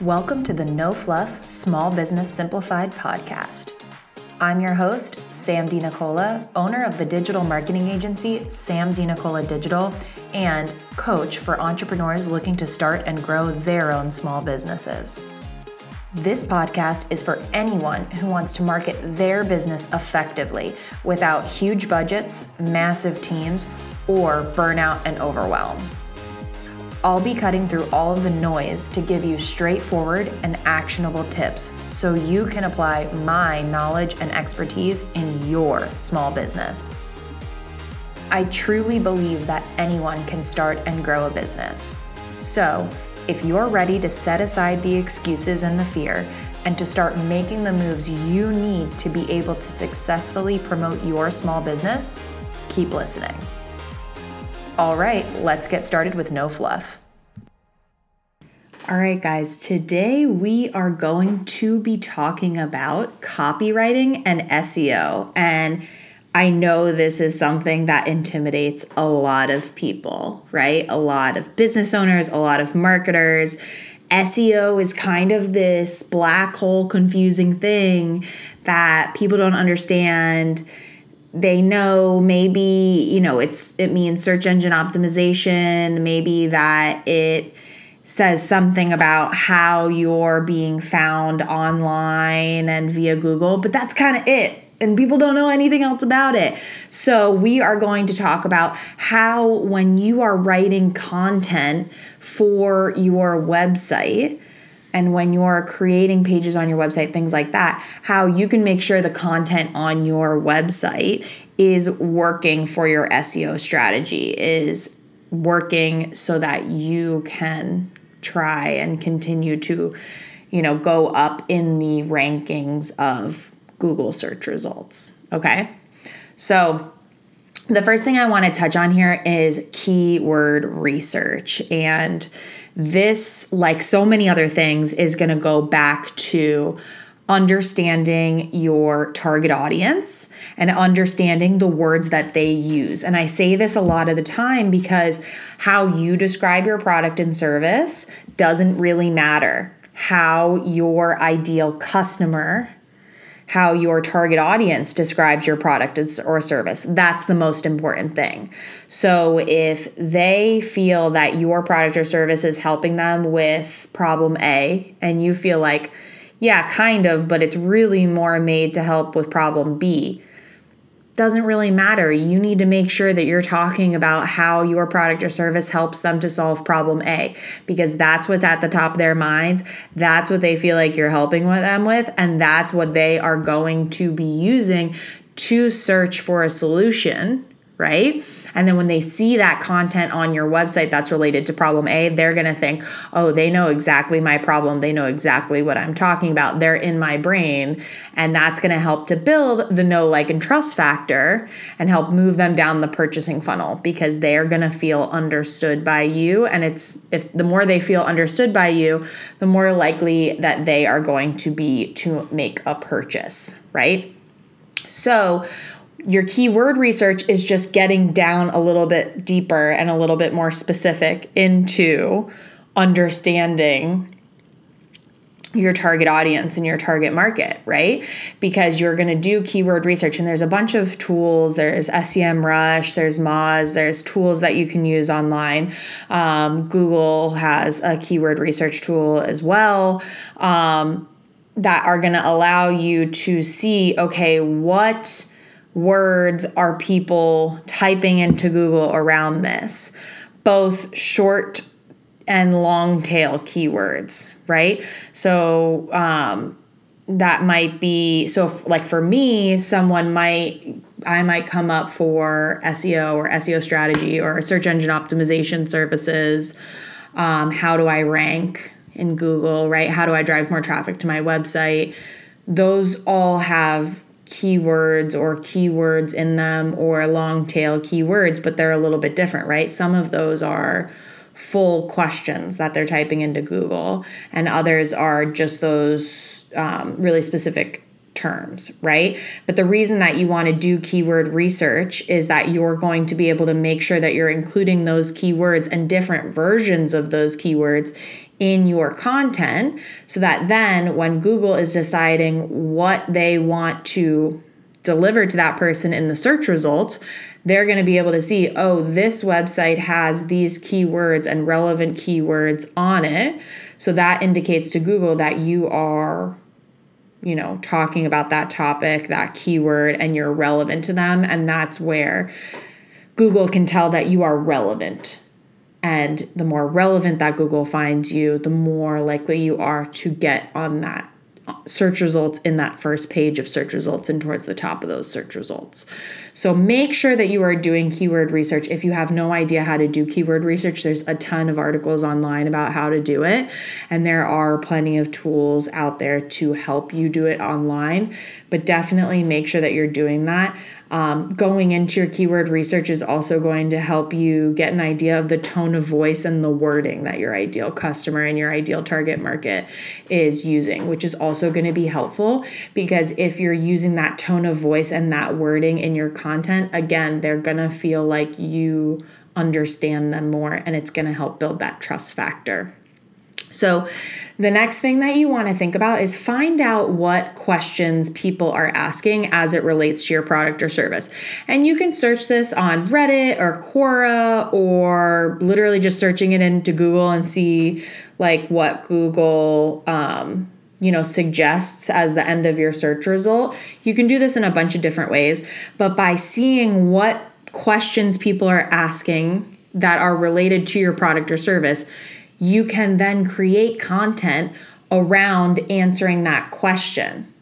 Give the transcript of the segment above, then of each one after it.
Welcome to the No Fluff Small Business Simplified podcast. I'm your host, Sam DiNicola, owner of the digital marketing agency Sam DiNicola Digital, and coach for entrepreneurs looking to start and grow their own small businesses. This podcast is for anyone who wants to market their business effectively without huge budgets, massive teams, or burnout and overwhelm. I'll be cutting through all of the noise to give you straightforward and actionable tips so you can apply my knowledge and expertise in your small business. I truly believe that anyone can start and grow a business. So, if you're ready to set aside the excuses and the fear and to start making the moves you need to be able to successfully promote your small business, keep listening. All right, let's get started with no fluff. All right, guys, today we are going to be talking about copywriting and SEO. And I know this is something that intimidates a lot of people, right? A lot of business owners, a lot of marketers. SEO is kind of this black hole confusing thing that people don't understand they know maybe you know it's it means search engine optimization. Maybe that it says something about how you're being found online and via google but that's kind of it and people don't know anything else about it. So we are going to talk about how when you are writing content for your website and when you're creating pages on your website, things like that, how you can make sure the content on your website is working for your SEO strategy, is working so that you can try and continue to, you know, go up in the rankings of Google search results. Okay. So, the first thing I want to touch on here is keyword research. And this, like so many other things, is going to go back to understanding your target audience and understanding the words that they use. And I say this a lot of the time because how you describe your product and service doesn't really matter. How your ideal customer how your target audience describes your product or service. That's the most important thing. So, if they feel that your product or service is helping them with problem A, and you feel like, yeah, kind of, but it's really more made to help with problem B, doesn't really matter. You need to make sure that you're talking about how your product or service helps them to solve problem A because that's what's at the top of their minds. That's what they feel like you're helping with them with and that's what they are going to be using to search for a solution, right? And then when they see that content on your website that's related to problem A, they're going to think, oh, they know exactly my problem. They know exactly what I'm talking about. They're in my brain. And that's going to help to build the know, like, and trust factor and help move them down the purchasing funnel because they're going to feel understood by you. And it's if the more they feel understood by you, the more likely that they are going to be to make a purchase, right? So, your keyword research is just getting down a little bit deeper and a little bit more specific into understanding your target audience and your target market, right? Because you're going to do keyword research and there's a bunch of tools. There's Semrush, there's Moz, there's tools that you can use online. Um, Google has a keyword research tool as well um, that are going to allow you to see, okay, what words are people typing into Google around this? Both short and long tail keywords, right? So um, that might be so. If, like for me, someone might I might come up for SEO or SEO strategy or search engine optimization services. Um, how do I rank in Google, right? How do I drive more traffic to my website? Those all have keywords or keywords in them or long tail keywords, but they're a little bit different, right? Some of those are full questions that they're typing into Google, and others are just those um, really specific terms, right? But the reason that you want to do keyword research is that you're going to be able to make sure that you're including those keywords and different versions of those keywords in your content so that then when Google is deciding what they want to deliver to that person in the search results, they're going to be able to see, oh, this website has these keywords and relevant keywords on it. So that indicates to Google that you are, you know, talking about that topic, that keyword, and you're relevant to them. And that's where Google can tell that you are relevant and the more relevant that Google finds you, the more likely you are to get on that search results in that first page of search results and towards the top of those search results. So make sure that you are doing keyword research. If you have no idea how to do keyword research, there's a ton of articles online about how to do it. And there are plenty of tools out there to help you do it online. But definitely make sure that you're doing that. Um, going into your keyword research is also going to help you get an idea of the tone of voice and the wording that your ideal customer and your ideal target market is using, which is also going to be helpful because if you're using that tone of voice and that wording in your content, again, they're going to feel like you understand them more and it's going to help build that trust factor. So, the next thing that you want to think about is find out what questions people are asking as it relates to your product or service. And you can search this on Reddit or Quora or literally just searching it into Google and see like what Google um, you know suggests as the end of your search result. You can do this in a bunch of different ways, but by seeing what questions people are asking that are related to your product or service, you can then create content around answering that question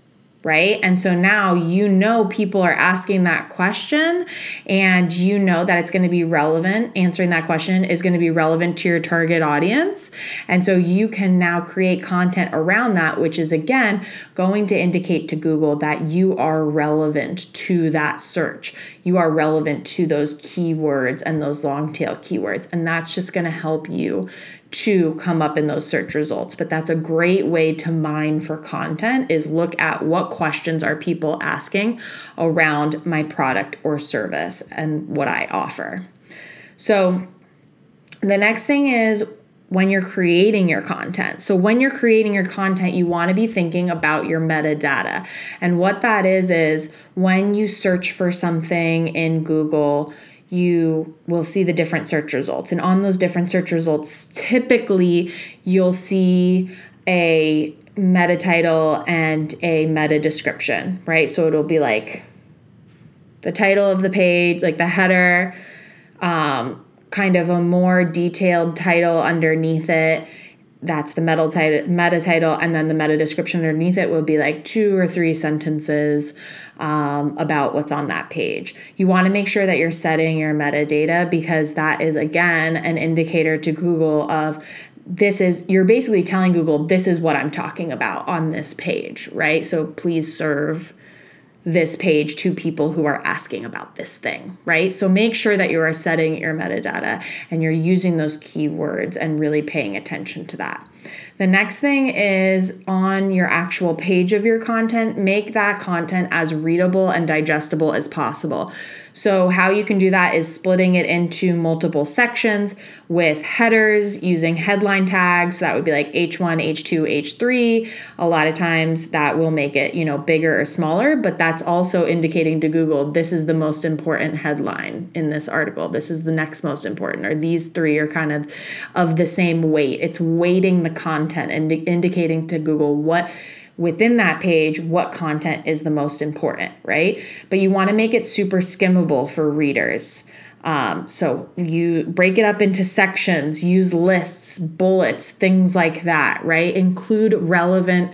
right? And so now you know people are asking that question and you know that it's going to be relevant. Answering that question is going to be relevant to your target audience. And so you can now create content around that, which is again going to indicate to Google that you are relevant to that search. You are relevant to those keywords and those long tail keywords. And that's just going to help you to come up in those search results but that's a great way to mine for content is look at what questions are people asking around my product or service and what I offer so the next thing is when you're creating your content. So, when you're creating your content, you want to be thinking about your metadata. And what that is, is when you search for something in Google, you will see the different search results. And on those different search results, typically you'll see a meta title and a meta description, right? So it'll be like the title of the page, like the header, um, kind of a more detailed title underneath it that's the meta title, meta title, and then the meta description underneath it will be like two or three sentences um, about what's on that page. You want to make sure that you're setting your metadata because that is again an indicator to Google of this is you're basically telling Google this is what I'm talking about on this page, right? So please serve this page to people who are asking about this thing, right? So make sure that you are setting your metadata and you're using those keywords and really paying attention to that. The next thing is on your actual page of your content, make that content as readable and digestible as possible. So, how you can do that is splitting it into multiple sections with headers using headline tags. So that would be like H1, H2, H3. A lot of times that will make it, you know, bigger or smaller, but that's also indicating to Google this is the most important headline in this article. This is the next most important, or these three are kind of of the same weight. It's weighting the content and indicating to Google what within that page what content is the most important, right? But you want to make it super skimmable for readers. Um, so you break it up into sections, use lists, bullets, things like that, right? Include relevant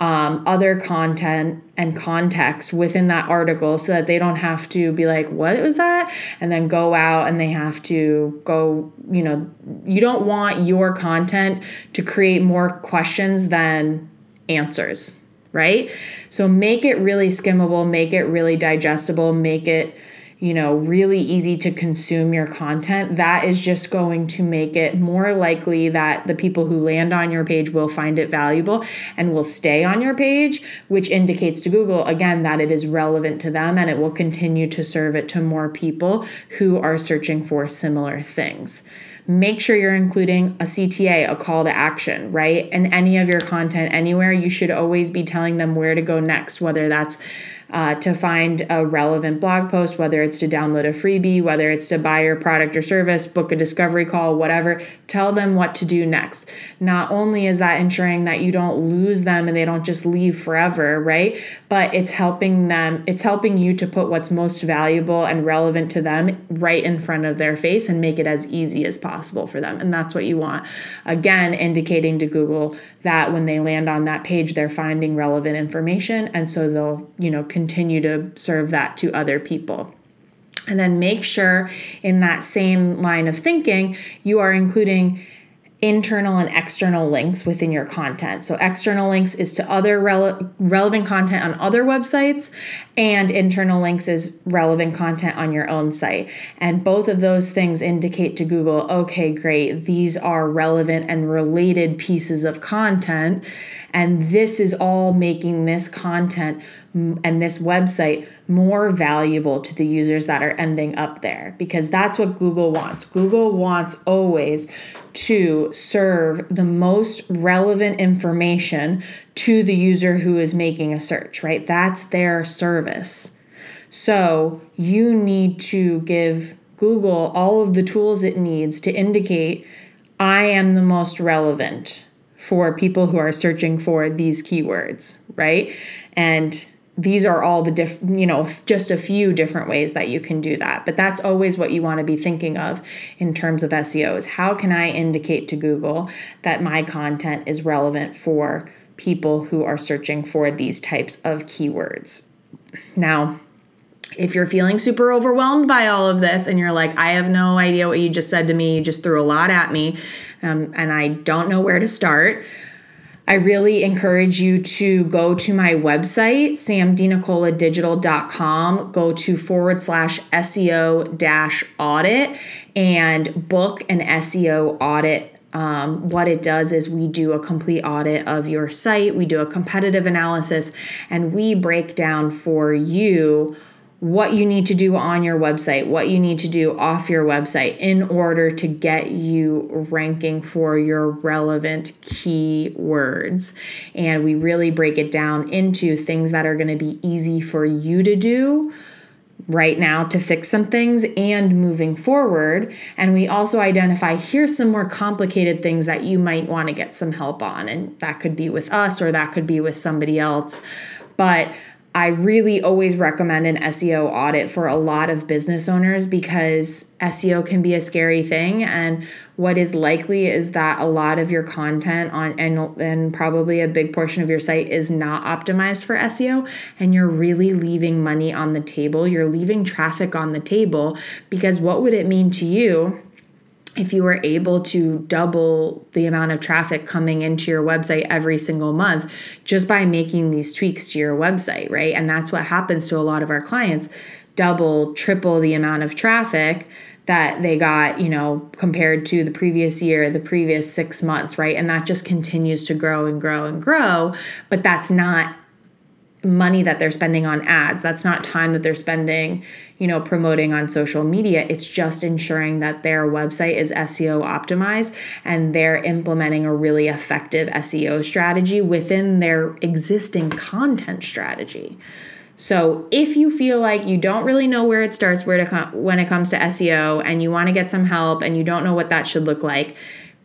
um, other content and context within that article so that they don't have to be like, what was that? And then go out and they have to go, you know, you don't want your content to create more questions than answers, right? So make it really skimmable, make it really digestible, make it you know, really easy to consume your content, that is just going to make it more likely that the people who land on your page will find it valuable and will stay on your page, which indicates to Google, again, that it is relevant to them and it will continue to serve it to more people who are searching for similar things. make sure you're including a CTA, a call to action, right? And any of your content anywhere, you should always be telling them where to go next, whether that's uh, to find a relevant blog post, whether it's to download a freebie, whether it's to buy your product or service, book a discovery call, whatever. Tell them what to do next. Not only is that ensuring that you don't lose them and they don't just leave forever, right? But it's helping them, it's helping you to put what's most valuable and relevant to them right in front of their face and make it as easy as possible for them. And that's what you want. Again, indicating to Google that when they land on that page, they're finding relevant information. And so they'll, you know, continue to serve that to other people. And then make sure in that same line of thinking, you are including internal and external links within your content. So, external links is to other rele- relevant content on other websites, and internal links is relevant content on your own site. And both of those things indicate to Google okay, great, these are relevant and related pieces of content. And this is all making this content and this website more valuable to the users that are ending up there because that's what Google wants. Google wants always to serve the most relevant information to the user who is making a search, right? That's their service. So you need to give Google all of the tools it needs to indicate I am the most relevant for people who are searching for these keywords, right? And these are all the diff you know just a few different ways that you can do that. But that's always what you want to be thinking of in terms of SEO is how can I indicate to Google that my content is relevant for people who are searching for these types of keywords? Now if you're feeling super overwhelmed by all of this and you're like, I have no idea what you just said to me, you just threw a lot at me, um, and I don't know where to start, I really encourage you to go to my website, samdinicoladigital.com, go to forward slash SEO dash audit and book an SEO audit. Um, what it does is we do a complete audit of your site, we do a competitive analysis, and we break down for you what you need to do on your website, what you need to do off your website in order to get you ranking for your relevant keywords. And we really break it down into things that are going to be easy for you to do right now to fix some things and moving forward. And we also identify here's some more complicated things that you might want to get some help on. And that could be with us or that could be with somebody else. But I really always recommend an SEO audit for a lot of business owners because SEO can be a scary thing. And what is likely is that a lot of your content on and, and probably a big portion of your site is not optimized for SEO. And you're really leaving money on the table. You're leaving traffic on the table because what would it mean to you? If you were able to double the amount of traffic coming into your website every single month just by making these tweaks to your website, right? And that's what happens to a lot of our clients double, triple the amount of traffic that they got, you know, compared to the previous year, the previous six months, right? And that just continues to grow and grow and grow. But that's not money that they're spending on ads. That's not time that they're spending, you know, promoting on social media. It's just ensuring that their website is SEO optimized and they're implementing a really effective SEO strategy within their existing content strategy. So, if you feel like you don't really know where it starts where to com- when it comes to SEO and you want to get some help and you don't know what that should look like,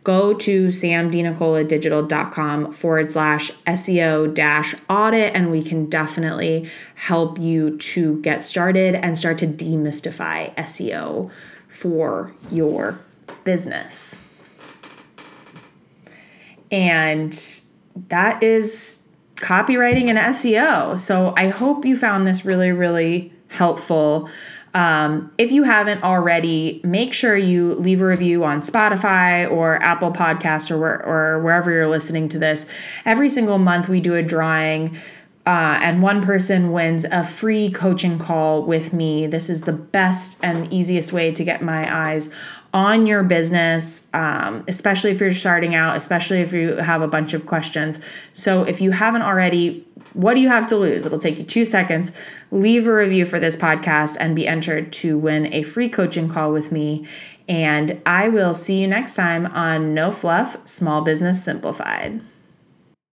go to samdinicoladigital.com forward slash SEO dash audit, and we can definitely help you to get started and start to demystify SEO for your business. And that is copywriting and SEO. So I hope you found this really, really helpful. Um, if you haven't already, make sure you leave a review on Spotify or Apple Podcasts or, where, or wherever you're listening to this. Every single month, we do a drawing. Uh, and one person wins a free coaching call with me. This is the best and easiest way to get my eyes on your business, um, especially if you're starting out, especially if you have a bunch of questions. So if you haven't already, what do you have to lose? It'll take you two seconds. Leave a review for this podcast and be entered to win a free coaching call with me. And I will see you next time on No Fluff Small Business Simplified.